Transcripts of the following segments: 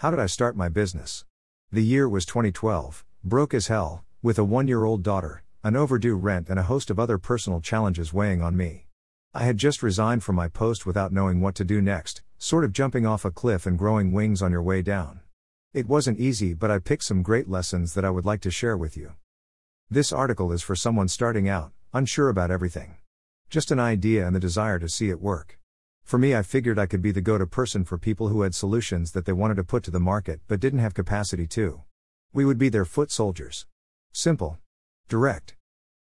How did I start my business? The year was 2012, broke as hell, with a one year old daughter, an overdue rent, and a host of other personal challenges weighing on me. I had just resigned from my post without knowing what to do next, sort of jumping off a cliff and growing wings on your way down. It wasn't easy, but I picked some great lessons that I would like to share with you. This article is for someone starting out, unsure about everything. Just an idea and the desire to see it work. For me, I figured I could be the go to person for people who had solutions that they wanted to put to the market but didn't have capacity to. We would be their foot soldiers. Simple. Direct.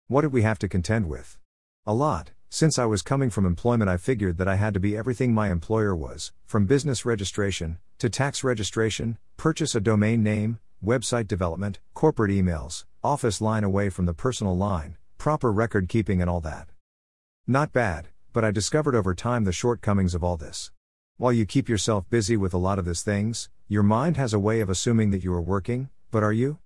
What did we have to contend with? A lot. Since I was coming from employment, I figured that I had to be everything my employer was, from business registration, to tax registration, purchase a domain name, website development, corporate emails, office line away from the personal line, proper record keeping, and all that. Not bad, but I discovered over time the shortcomings of all this. While you keep yourself busy with a lot of these things, your mind has a way of assuming that you are working, but are you?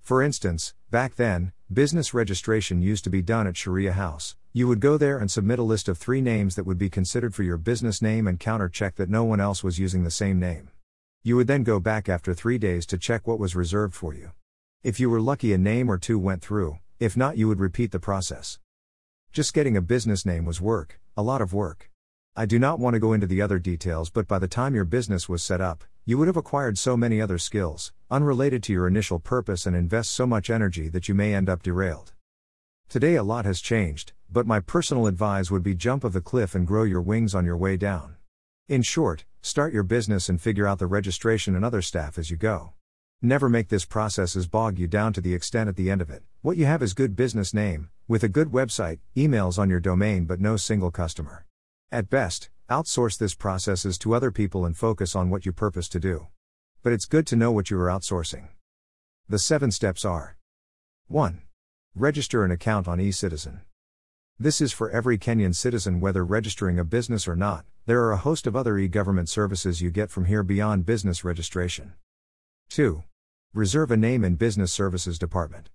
For instance, back then, business registration used to be done at Sheria House. You would go there and submit a list of three names that would be considered for your business name and counter check that no one else was using the same name. You would then go back after three days to check what was reserved for you. If you were lucky, a name or two went through, if not, you would repeat the process. Just getting a business name was work, a lot of work. I do not want to go into the other details, but by the time your business was set up, you would have acquired so many other skills, unrelated to your initial purpose, and invest so much energy that you may end up derailed. Today, a lot has changed, but my personal advice would be jump of the cliff and grow your wings on your way down. In short, start your business and figure out the registration and other staff as you go. Never make this processes bog you down to the extent at the end of it. What you have is good business name, with a good website, emails on your domain but no single customer. At best, outsource this processes to other people and focus on what you purpose to do. But it's good to know what you are outsourcing. The 7 steps are 1. Register an account on eCitizen. This is for every Kenyan citizen whether registering a business or not. There are a host of other e-government services you get from here beyond business registration. 2. Reserve a name in Business Services Department.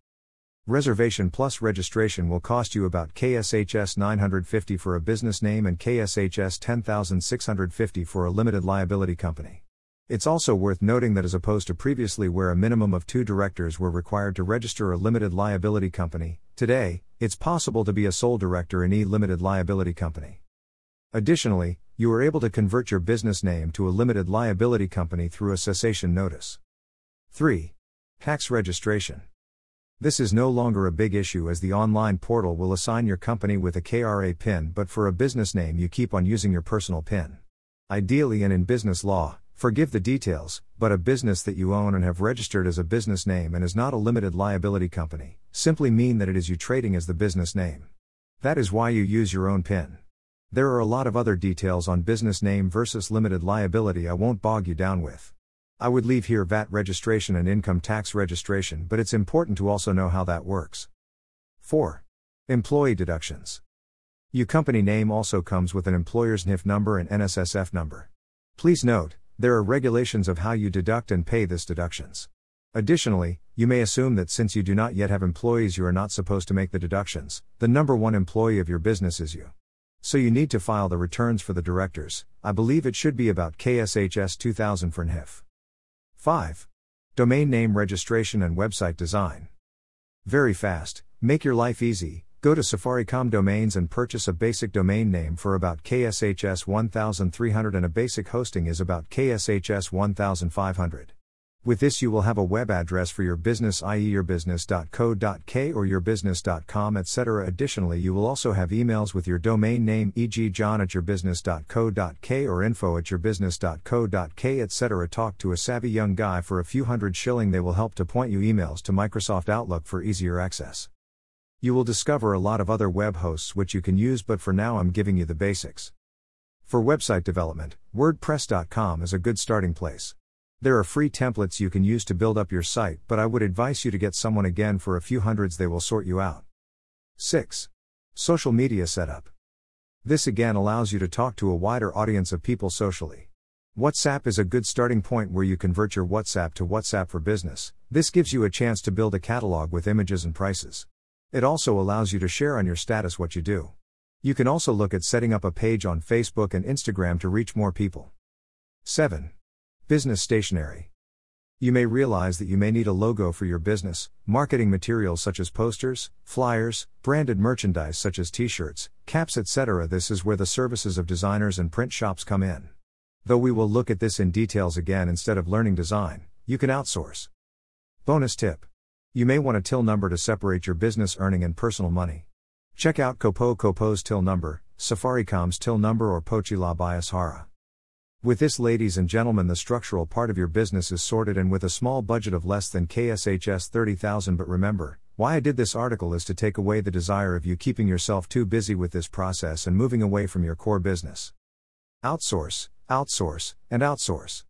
Reservation plus registration will cost you about KSHS 950 for a business name and KSHS 10650 for a limited liability company. It's also worth noting that as opposed to previously where a minimum of two directors were required to register a limited liability company, today, it's possible to be a sole director in e limited liability company. Additionally, you are able to convert your business name to a limited liability company through a cessation notice. 3. Tax registration. This is no longer a big issue as the online portal will assign your company with a KRA PIN, but for a business name, you keep on using your personal PIN. Ideally, and in business law, forgive the details, but a business that you own and have registered as a business name and is not a limited liability company simply mean that it is you trading as the business name. That is why you use your own PIN. There are a lot of other details on business name versus limited liability I won't bog you down with. I would leave here VAT registration and income tax registration, but it's important to also know how that works. 4. Employee deductions. Your company name also comes with an employer's NHIF number and NSSF number. Please note, there are regulations of how you deduct and pay this deductions. Additionally, you may assume that since you do not yet have employees, you are not supposed to make the deductions. The number one employee of your business is you. So you need to file the returns for the directors. I believe it should be about KSHS 2000 for NHIF. 5. Domain name registration and website design. Very fast, make your life easy. Go to Safaricom Domains and purchase a basic domain name for about KSHS 1300 and a basic hosting is about KSHS 1500. With this, you will have a web address for your business, i.e., yourbusiness.co.k or yourbusiness.com, etc. Additionally, you will also have emails with your domain name, e.g., john at yourbusiness.co.k or info at yourbusiness.co.k, etc. Talk to a savvy young guy for a few hundred shilling, they will help to point you emails to Microsoft Outlook for easier access. You will discover a lot of other web hosts which you can use, but for now, I'm giving you the basics. For website development, WordPress.com is a good starting place. There are free templates you can use to build up your site, but I would advise you to get someone again for a few hundreds, they will sort you out. 6. Social media setup. This again allows you to talk to a wider audience of people socially. WhatsApp is a good starting point where you convert your WhatsApp to WhatsApp for Business. This gives you a chance to build a catalog with images and prices. It also allows you to share on your status what you do. You can also look at setting up a page on Facebook and Instagram to reach more people. 7. Business stationery. You may realize that you may need a logo for your business, marketing materials such as posters, flyers, branded merchandise such as t shirts, caps, etc. This is where the services of designers and print shops come in. Though we will look at this in details again instead of learning design, you can outsource. Bonus tip You may want a till number to separate your business earning and personal money. Check out Kopo Kopo's till number, Safaricom's till number, or Pochi la Biashara. With this, ladies and gentlemen, the structural part of your business is sorted and with a small budget of less than KSHS 30,000. But remember, why I did this article is to take away the desire of you keeping yourself too busy with this process and moving away from your core business. Outsource, outsource, and outsource.